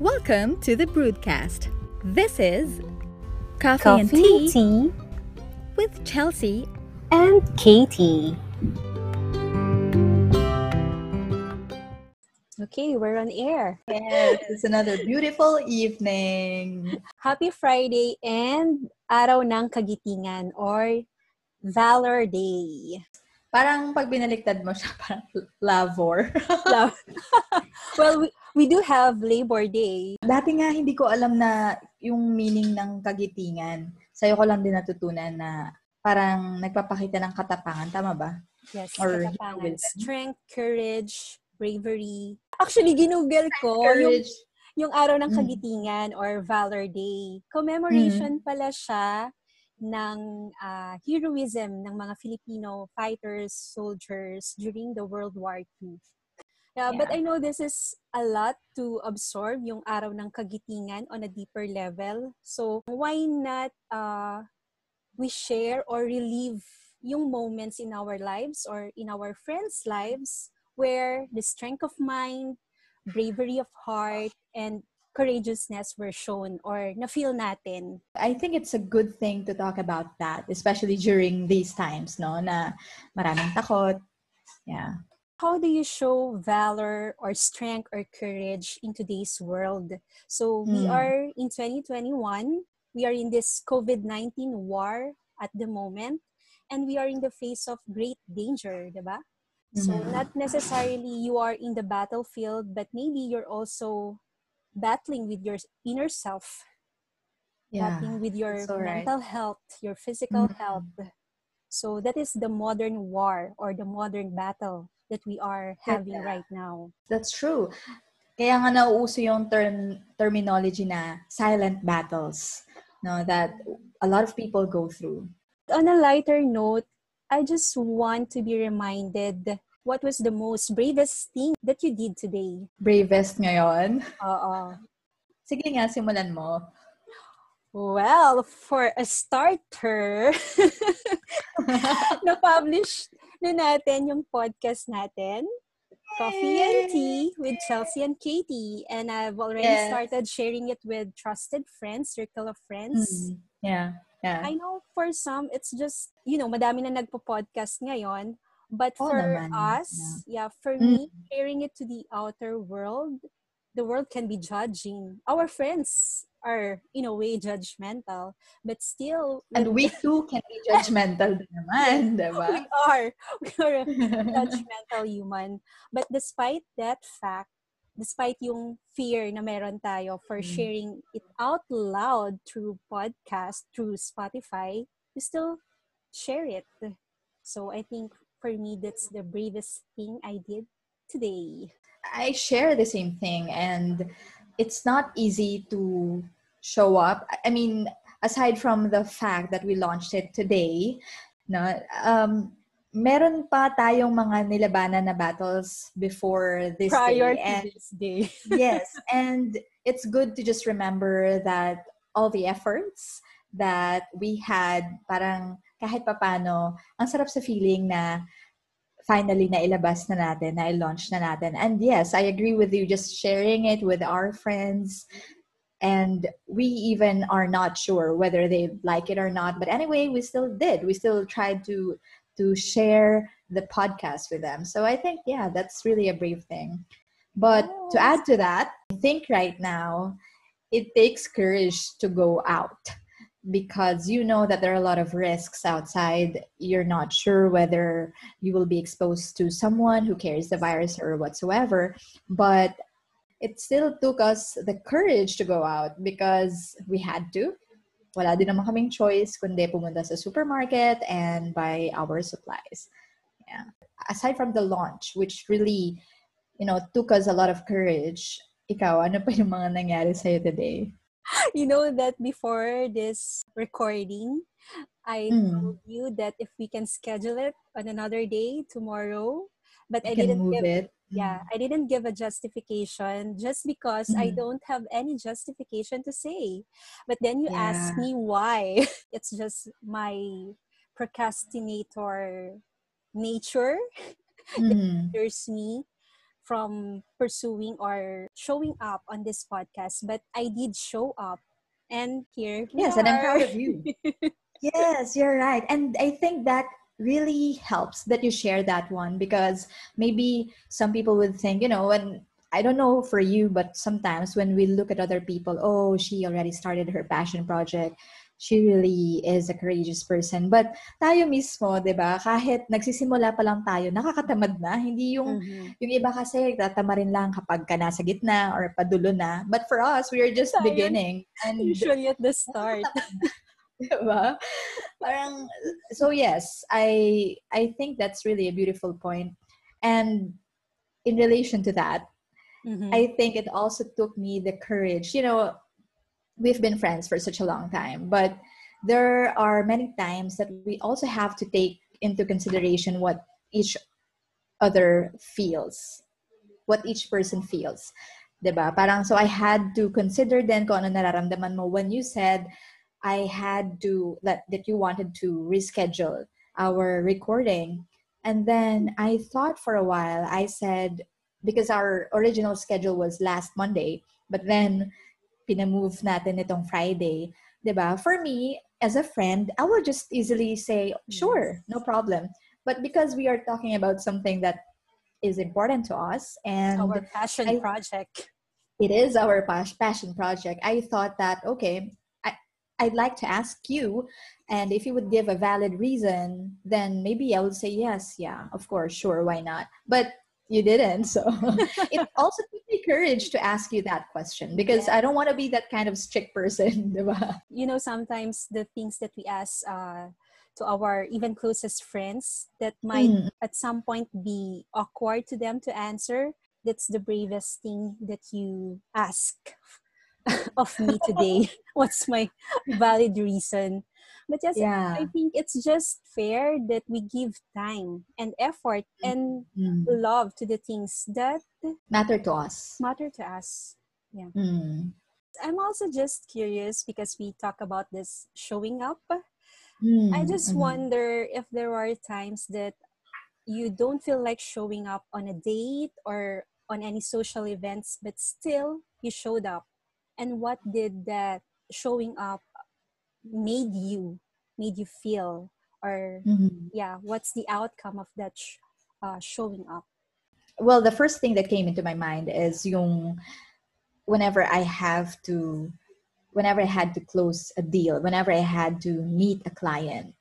Welcome to the broadcast. This is Coffee, Coffee and Tea tea with Chelsea. and Katie. Okay, we're on air. Yes, it's another beautiful evening. Happy Friday and Araw ng Kagitingan or Valor Day. Parang pag binaliktad mo siya, parang lavor. Love. well, we, we do have Labor Day. Dati nga hindi ko alam na yung meaning ng kagitingan. Sa'yo ko lang din natutunan na parang nagpapakita ng katapangan. Tama ba? Yes, Or katapangan. Strength, courage, bravery. Actually, ginugel ko yung, Courage. yung araw ng Mm. kagitingan or Valor Day. Commemoration pala siya ng ah, heroism ng mga Filipino fighters, soldiers during the World War II. Yeah, but I know this is a lot to absorb yung araw ng kagitingan on a deeper level. So, why not uh, we share or relive yung moments in our lives or in our friends' lives where the strength of mind, bravery of heart, and courageousness were shown or na-feel natin. I think it's a good thing to talk about that, especially during these times, no? Na maraming takot. Yeah. How do you show valor or strength or courage in today's world? So we Hmm. are in 2021. We are in this COVID-19 war at the moment. And we are in the face of great danger, diba? So Mhm. not necessarily you are in the battlefield, but maybe you're also battling with your inner self, Yeah. battling with your right. mental health, your physical Mhm. health. So that is the modern war or the modern battle that we are having Yeah. right now. That's true. Kaya nga nauuso yung term terminology na silent battles, no, that a lot of people go through. On a lighter note, I just want to be reminded what was the most bravest thing that you did today. Bravest ngayon. Oo. Sige nga, simulan mo. Well, for a starter, na-publish na natin yung podcast natin, Coffee and Tea with Chelsea and Katie. And I've already Yes. started sharing it with trusted friends, circle of friends. Mm. Yeah. Yeah. I know for some, it's just, you know, madami na nagpo-podcast ngayon. But for naman, us, yeah, for Mm. me, sharing it to the outer world, the world can be judging. Our friends are, in a way, judgmental. But still, And we too can be judgmental naman, we are. We are a judgmental human. But despite that fact, despite yung fear na meron tayo for Mm. sharing it out loud through podcast, through Spotify, we still share it. So I think for me, that's the bravest thing I did today. I share the same thing and it's not easy to show up. I mean, aside from the fact that we launched it today, no, um, meron pa tayong mga nilabanan na battles before this Prior day. to And this day. yes, and it's good to just remember that all the efforts that we had, parang kahit papano, ang sarap sa feeling na finally na ilabas na natin, na i-launch na natin. And yes, I agree with you, just sharing it with our friends. And we even are not sure whether they like it or not. But anyway, we still did. We still tried to to share the podcast with them. So I think, yeah, that's really a brave thing. But to add to that, I think right now it takes courage to go out because you know that there are a lot of risks outside. You're not sure whether you will be exposed to someone who carries the virus or whatsoever. But it still took us the courage to go out because we had to. Wala din naman kaming choice kundi pumunta sa supermarket and buy our supplies. Yeah. Aside from the launch, which really, you know, took us a lot of courage, ikaw, ano pa yung mga nangyari sa'yo today? you know that before this recording, I Mm. told you that if we can schedule it on another day tomorrow, but I didn't move give it. yeah, I didn't give a justification just because I Mhm. don't have any justification to say. But then you ask me why. It's just my procrastinator nature Mhm. hinders me from pursuing or showing up on this podcast, but I did show up. And here, Yes, and I'm proud of you. yes, you're right. And I think that really helps that you share that one because maybe some people would think, you know, when I don't know for you, but sometimes when we look at other people, oh, she already started her passion project. She really is a courageous person. But tayo mismo, di ba, kahit nagsisimula pa lang tayo, nakakatamad na. Hindi yung Mhm. yung iba kasi tatama rin lang kapag ka nasa gitna or padulo na. But for us, we are just beginning. And Usually at the start. Diba? Parang, so yes, I I think that's really a beautiful point. And in relation to that, Mhm. I think it also took me the courage. You know, we've been friends for such a long time, but there are many times that we also have to take into consideration what each other feels, what each person feels. Diba? Parang, so I had to consider then kung ano nararamdaman mo when you said I had to, that, that you wanted to reschedule our recording. And then I thought for a while, I said, because our original schedule was last Monday, but then pinamove natin itong Friday, 'di ba? For me, as a friend, I will just easily say, sure, no problem. But because we are talking about something that is important to us and Our passion I- project. it is our passion project, I thought that, okay, I, I'd like to ask you, and if you would give a valid reason, then maybe I would say, yes, yeah, of course, sure, why not? But you didn't. So it also took me courage to ask you that question because I don't want to be that kind of strict person. diba? you know sometimes the things that we ask uh, to our even closest friends that might Mm. at some point be awkward to them to answer that's the bravest thing that you ask of me today what's my valid reason but yes Yeah. i think it's just fair that we give time and effort and Mm. love to the things that Matter to us. matter to us Mm. i'm also just curious because we talk about this showing up Mm, I just mhm. wonder if there are times that you don't feel like showing up on a date or on any social events, but still you showed up. And what did that showing up made you made you feel? Or Mhm. yeah, what's the outcome of that sh- uh, showing up? well the first thing that came into my mind is yung whenever i have to whenever i had to close a deal whenever i had to meet a client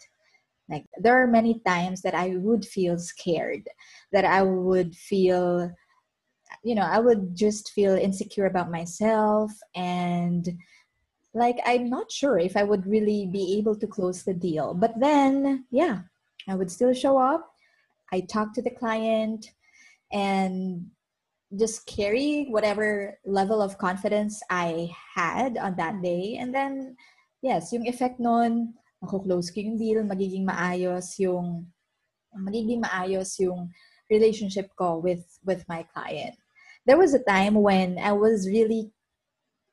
like there are many times that i would feel scared that i would feel you know i would just feel insecure about myself and like i'm not sure if i would really be able to close the deal but then yeah i would still show up i talk to the client and just carry whatever level of confidence I had on that day. And then, yes, yung effect nun, mako-close ko yung deal, magiging maayos yung, magiging maayos yung relationship ko with, with my client. There was a time when I was really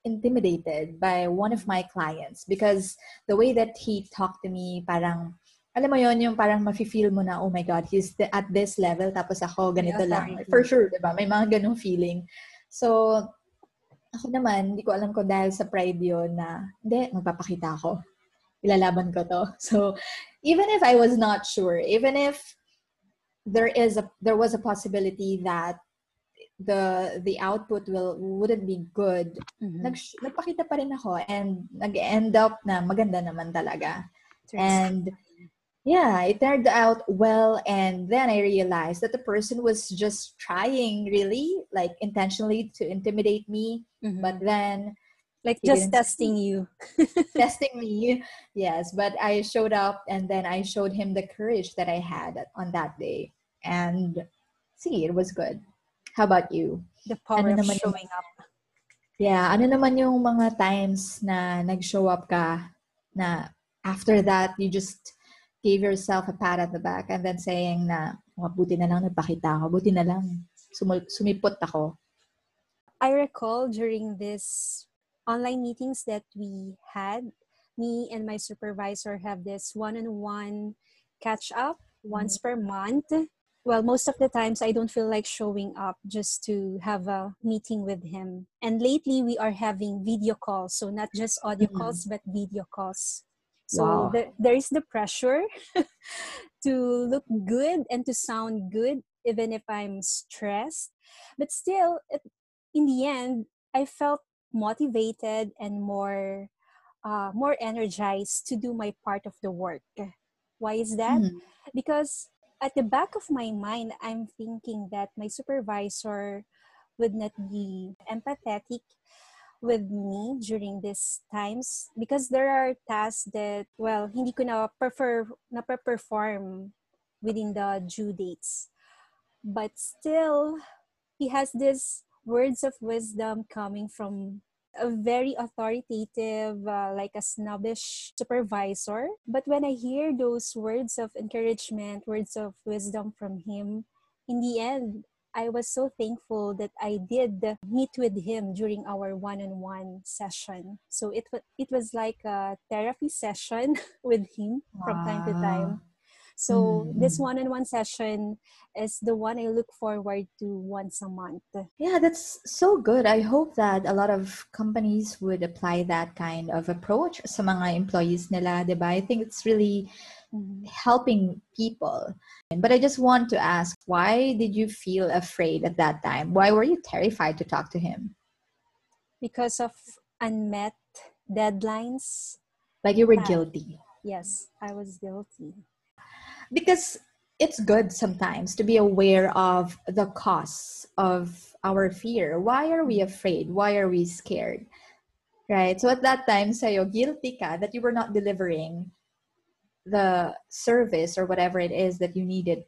intimidated by one of my clients because the way that he talked to me, parang, alam mo yon yung parang mafe-feel mo na, oh my God, he's the, at this level, tapos ako ganito May lang. For sure, di ba? May mga ganong feeling. So, ako naman, hindi ko alam ko dahil sa pride yun na, hindi, magpapakita ako. Ilalaban ko to. So, even if I was not sure, even if there is a there was a possibility that the the output will wouldn't be good nag, nagpakita pa rin ako and nag-end up na maganda naman talaga. And yeah, it turned out well. And then I realized that the person was just trying really, like intentionally to intimidate me. Mhm. But then like just testing you. testing me. Yes, but I showed up and then I showed him the courage that I had on that day. And see, it was good. How about you? The power Ano of naman yung- showing up. Yeah, ano naman yung mga times na nag-show up ka na after that you just gave yourself a pat at the back and then saying na, oh, buti na lang nagpakita ako, buti na lang sumul- sumipot ako. I recall during this online meetings that we had, me and my supervisor have this one-on-one catch up once mm-hmm. per month. Well, most of the times I don't feel like showing up just to have a meeting with him. And lately we are having video calls. So not just audio mm-hmm. calls, but video calls. So wow. there, there is the pressure to look good and to sound good, even if I'm stressed. But still, in the end, I felt motivated and more uh, more energized to do my part of the work. Why is that? Mm. Because at the back of my mind, I'm thinking that my supervisor would not be empathetic with me during these times because there are tasks that well hindi ko na prefer na perform within the due dates. But still he has these words of wisdom coming from a very authoritative, uh, like a snobbish supervisor. But when I hear those words of encouragement, words of wisdom from him, in the end, I was so thankful that I did meet with him during our one-on-one session. So it it was like a therapy session with him from time to time. So mm-hmm. this one-on-one session is the one I look forward to once a month. Yeah, that's so good. I hope that a lot of companies would apply that kind of approach sa mga employees nila, diba? I think it's really mm-hmm. helping people. But I just want to ask, why did you feel afraid at that time? Why were you terrified to talk to him? Because of unmet deadlines. Like you were guilty. Yes, I was guilty because it's good sometimes to be aware of the costs of our fear. Why are we afraid? Why are we scared? Right? So at that time, sa'yo, guilty ka that you were not delivering the service or whatever it is that you needed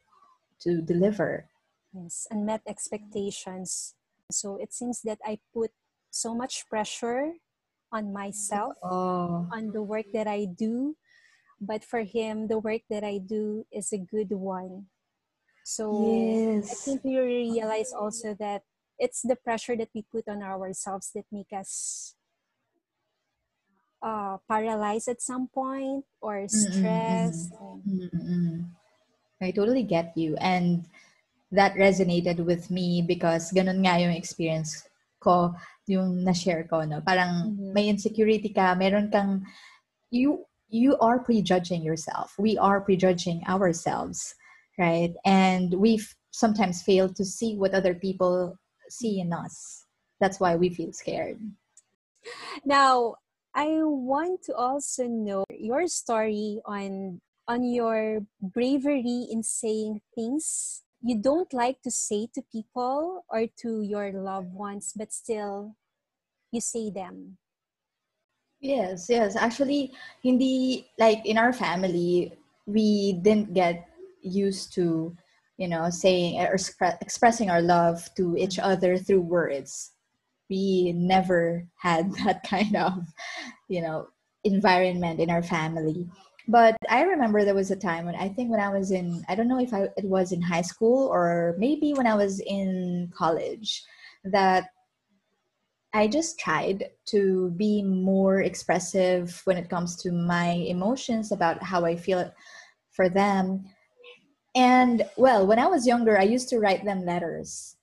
to deliver. Yes, and met expectations. So it seems that I put so much pressure on myself, oh. on the work that I do, but for him the work that i do is a good one so yes. i think we realize also that it's the pressure that we put on ourselves that make us uh, paralyzed at some point or stressed mm-hmm. Mm-hmm. i totally get you and that resonated with me because ganun nga yung experience ko yung na-share ko no parang mm-hmm. may insecurity ka meron kang you you are prejudging yourself. We are prejudging ourselves, right? And we sometimes fail to see what other people see in us. That's why we feel scared. Now, I want to also know your story on on your bravery in saying things you don't like to say to people or to your loved ones, but still you say them. Yes, yes. Actually, hindi like in our family, we didn't get used to, you know, saying or expressing our love to each other through words. We never had that kind of, you know, environment in our family. But I remember there was a time when I think when I was in I don't know if I it was in high school or maybe when I was in college that I just tried to be more expressive when it comes to my emotions about how I feel for them. And well, when I was younger, I used to write them letters.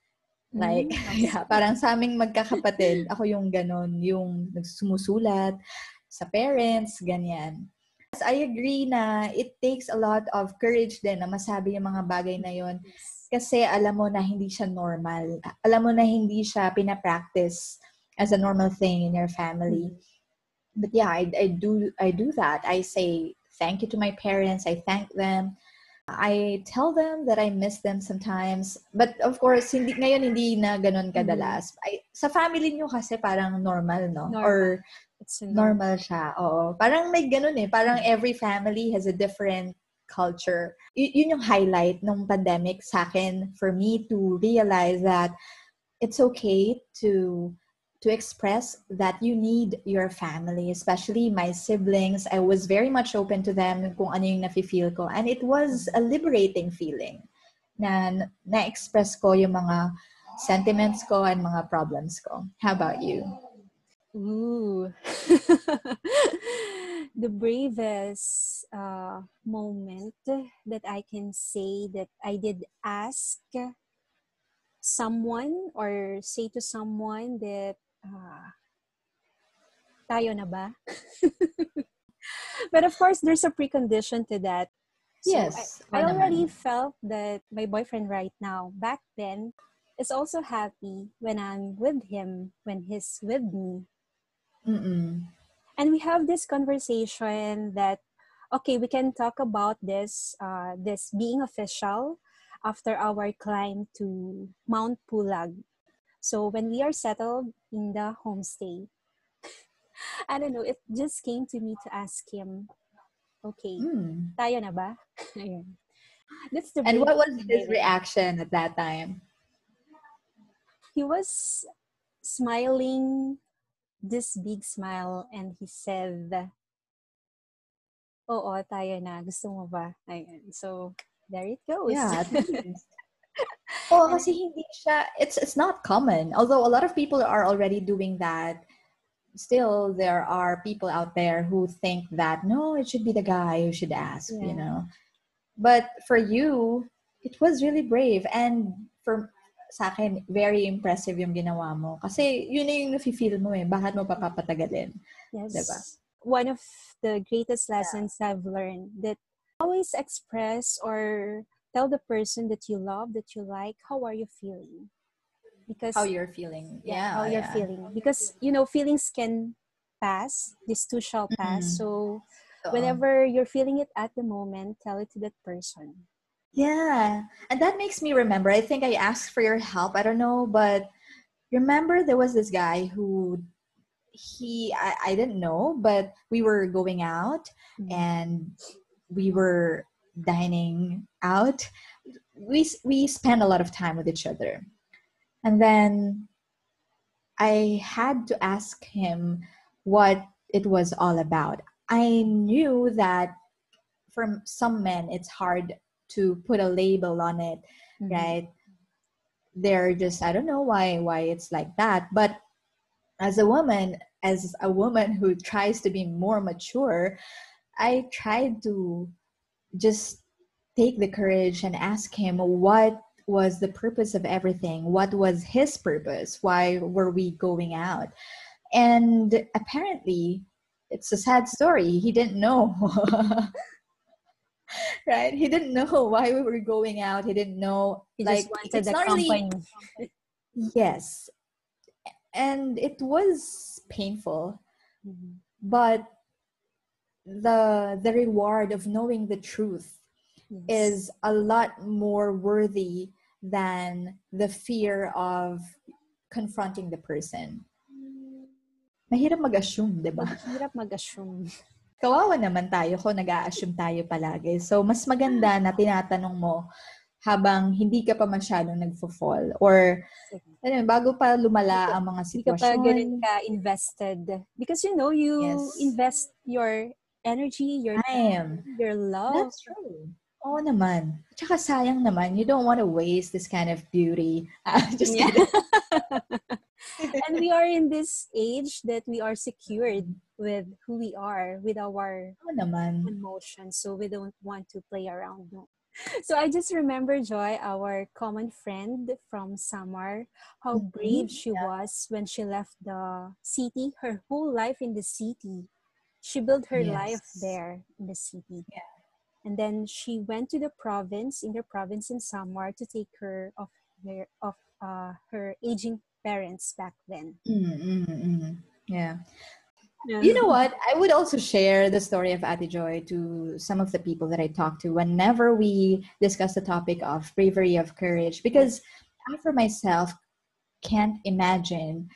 Like, mm-hmm. yeah, parang sa aming magkakapatid, ako yung ganon, yung nagsumusulat sa parents, ganyan. I agree na it takes a lot of courage din na masabi yung mga bagay na yon kasi alam mo na hindi siya normal. Alam mo na hindi siya pinapractice as a normal thing in your family mm-hmm. but yeah I, I do i do that i say thank you to my parents i thank them I tell them that I miss them sometimes. But of course, hindi, ngayon hindi na ganun kadalas. Mm-hmm. I, sa family niyo kasi parang normal, no? Normal. Or It's normal siya. Oo. Parang may ganun eh. Parang every family has a different culture. Y- yun yung highlight ng pandemic sa akin for me to realize that it's okay to to express that you need your family, especially my siblings. I was very much open to them kung ano yung nafe-feel ko. And it was a liberating feeling na na-express ko yung mga sentiments ko and mga problems ko. How about you? Ooh. the bravest uh, moment that I can say that I did ask someone or say to someone that uh, tayo na ba? but of course, there's a precondition to that. So yes. I, I already felt that my boyfriend right now, back then, is also happy when I'm with him, when he's with me. Mm-mm. And we have this conversation that, okay, we can talk about this, uh, this being official after our climb to Mount Pulag. So when we are settled in the homestay, I don't know, it just came to me to ask him, okay, Mm. tayo na ba? Ayun. That's the And what was his reaction at that time? He was smiling this big smile and he said, Oo, tayo na. Gusto mo ba? Ayun. So, there it goes. Yeah. oh, kasi hindi siya, it's, it's not common. Although a lot of people are already doing that, still there are people out there who think that, no, it should be the guy who should ask, Yeah. you know. But for you, it was really brave. And for sa akin, very impressive yung ginawa mo. Kasi yun na yung nafe-feel mo eh. Bakit mo pa papatagalin? Yes. Diba? One of the greatest lessons I've learned that always express or tell the person that you love, that you like, how are you feeling? Because How you're feeling. Yeah. how you're yeah. feeling. Because you know, feelings can pass. This too shall pass. Mhm. So whenever you're feeling it at the moment, tell it to that person. Yeah. And that makes me remember. I think I asked for your help. I don't know, but remember there was this guy who he I, I didn't know, but we were going out Mhm. and we were dining out. We we spent a lot of time with each other. And then I had to ask him what it was all about. I knew that for some men it's hard to put a label on it Mhm. right they're just i don't know why why it's like that but as a woman as a woman who tries to be more mature i tried to just take the courage and ask him what was the purpose of everything? What was his purpose? Why were we going out? And apparently it's a sad story. He didn't know. Right? He didn't know why we were going out. He didn't know He like it's the not really yes. And it was painful. Mhm. but the the reward of knowing the truth Yes. is a lot more worthy than the fear of confronting the person mahirap mag-assume di ba Hirap mag-assume. kawawa naman tayo kung nag-a-assume tayo palagi. So, mas maganda na tinatanong mo habang hindi ka pa masyadong nagfo-fall. Or, ano, bago pa lumala ang mga Hindi ka pa ganun ka invested. Because you know, you Yes. invest your energy, your Time. your love. That's true. Oo naman. Tsaka sayang naman. You don't want to waste this kind of beauty. Ah, just Yeah. and we are in this age that we are secured with who we are, with our Oo naman. emotions. So we don't want to play around. No. So I just remember Joy, our common friend from Samar, how Mhm. brave she was when she left the city, her whole life in the city. She built her life there in the city. Yeah. And then she went to the province, in the province in Samar, to take care of her of uh, her aging parents back then. Mm, mm, mm. Yeah. You know what? I would also share the story of Ate Joy to some of the people that I talk to whenever we discuss the topic of bravery of courage because I for myself can't imagine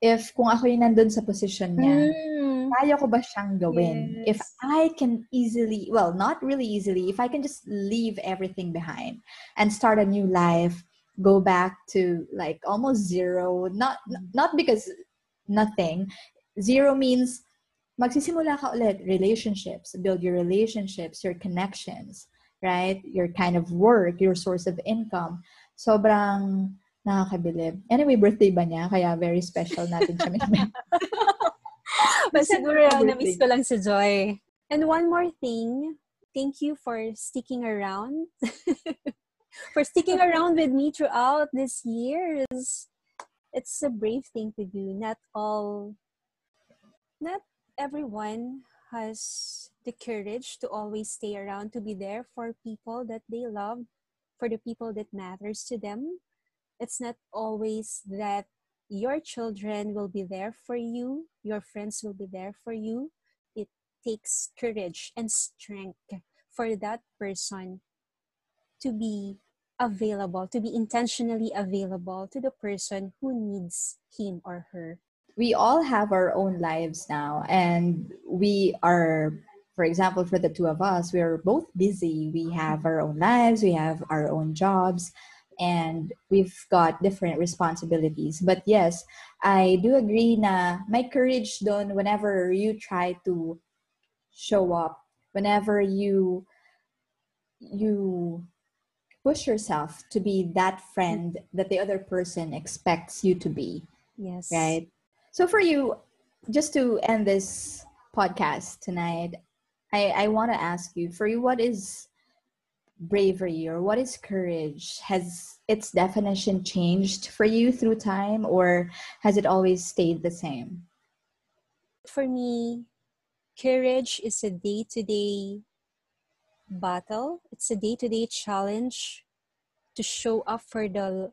if kung ako yung nandun sa position niya, Mm. kaya ko ba siyang gawin? If I can easily, well, not really easily, if I can just leave everything behind and start a new life, go back to like almost zero, not not because nothing. Zero means magsisimula ka ulit, relationships, build your relationships, your connections, right? Your kind of work, your source of income. Sobrang nakakabilib. Anyway, birthday ba niya? Kaya very special natin siya. minimem- But siguro na-miss ko lang si Joy. And one more thing, thank you for sticking around. for sticking around with me throughout this years. It's a brave thing to do. Not all, not everyone has the courage to always stay around, to be there for people that they love, for the people that matters to them. It's not always that your children will be there for you, your friends will be there for you. It takes courage and strength for that person to be available, to be intentionally available to the person who needs him or her. We all have our own lives now, and we are, for example, for the two of us, we are both busy. We have our own lives, we have our own jobs, and we've got different responsibilities. But yes, I do agree na my courage done whenever you try to show up, whenever you you push yourself to be that friend that the other person expects you to be. Yes. Right? So for you, just to end this podcast tonight, I, I want to ask you, for you, what is bravery or what is courage? Has its definition changed for you through time or has it always stayed the same? For me, courage is a day to day battle, it's a day to day challenge to show up for the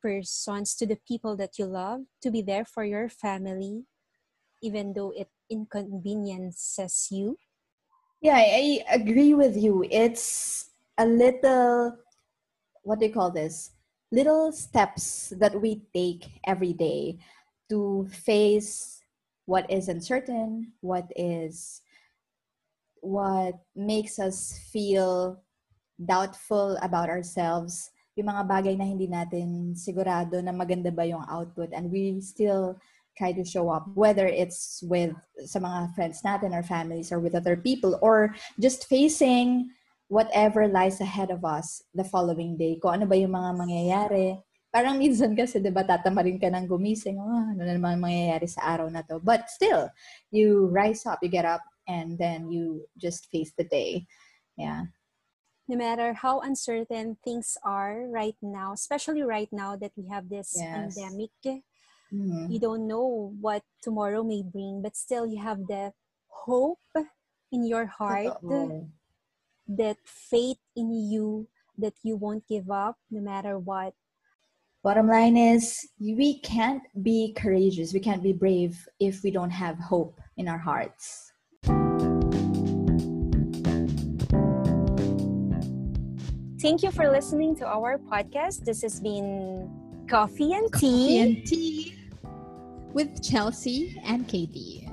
persons, to the people that you love, to be there for your family, even though it inconveniences you. Yeah, I agree with you. It's a little what do you call this? Little steps that we take every day to face what is uncertain what is what makes us feel doubtful about ourselves. Yung mga bagay na hindi natin sigurado na maganda ba yung output and we still try to show up whether it's with sa mga friends natin or families or with other people or just facing whatever lies ahead of us the following day. Kung ano ba yung mga mangyayari. Parang minsan kasi, di ba, tatamarin ka ng gumising, oh, ano na naman mangyayari sa araw na to. But still, you rise up, you get up, and then you just face the day. Yeah. No matter how uncertain things are right now, especially right now that we have this yes. pandemic, mm-hmm. you don't know what tomorrow may bring, but still you have the hope in your heart. Totoo that faith in you that you won't give up no matter what. Bottom line is, we can't be courageous, we can't be brave if we don't have hope in our hearts. Thank you for listening to our podcast. This has been Coffee and Tea. Coffee and Tea with Chelsea and Katie.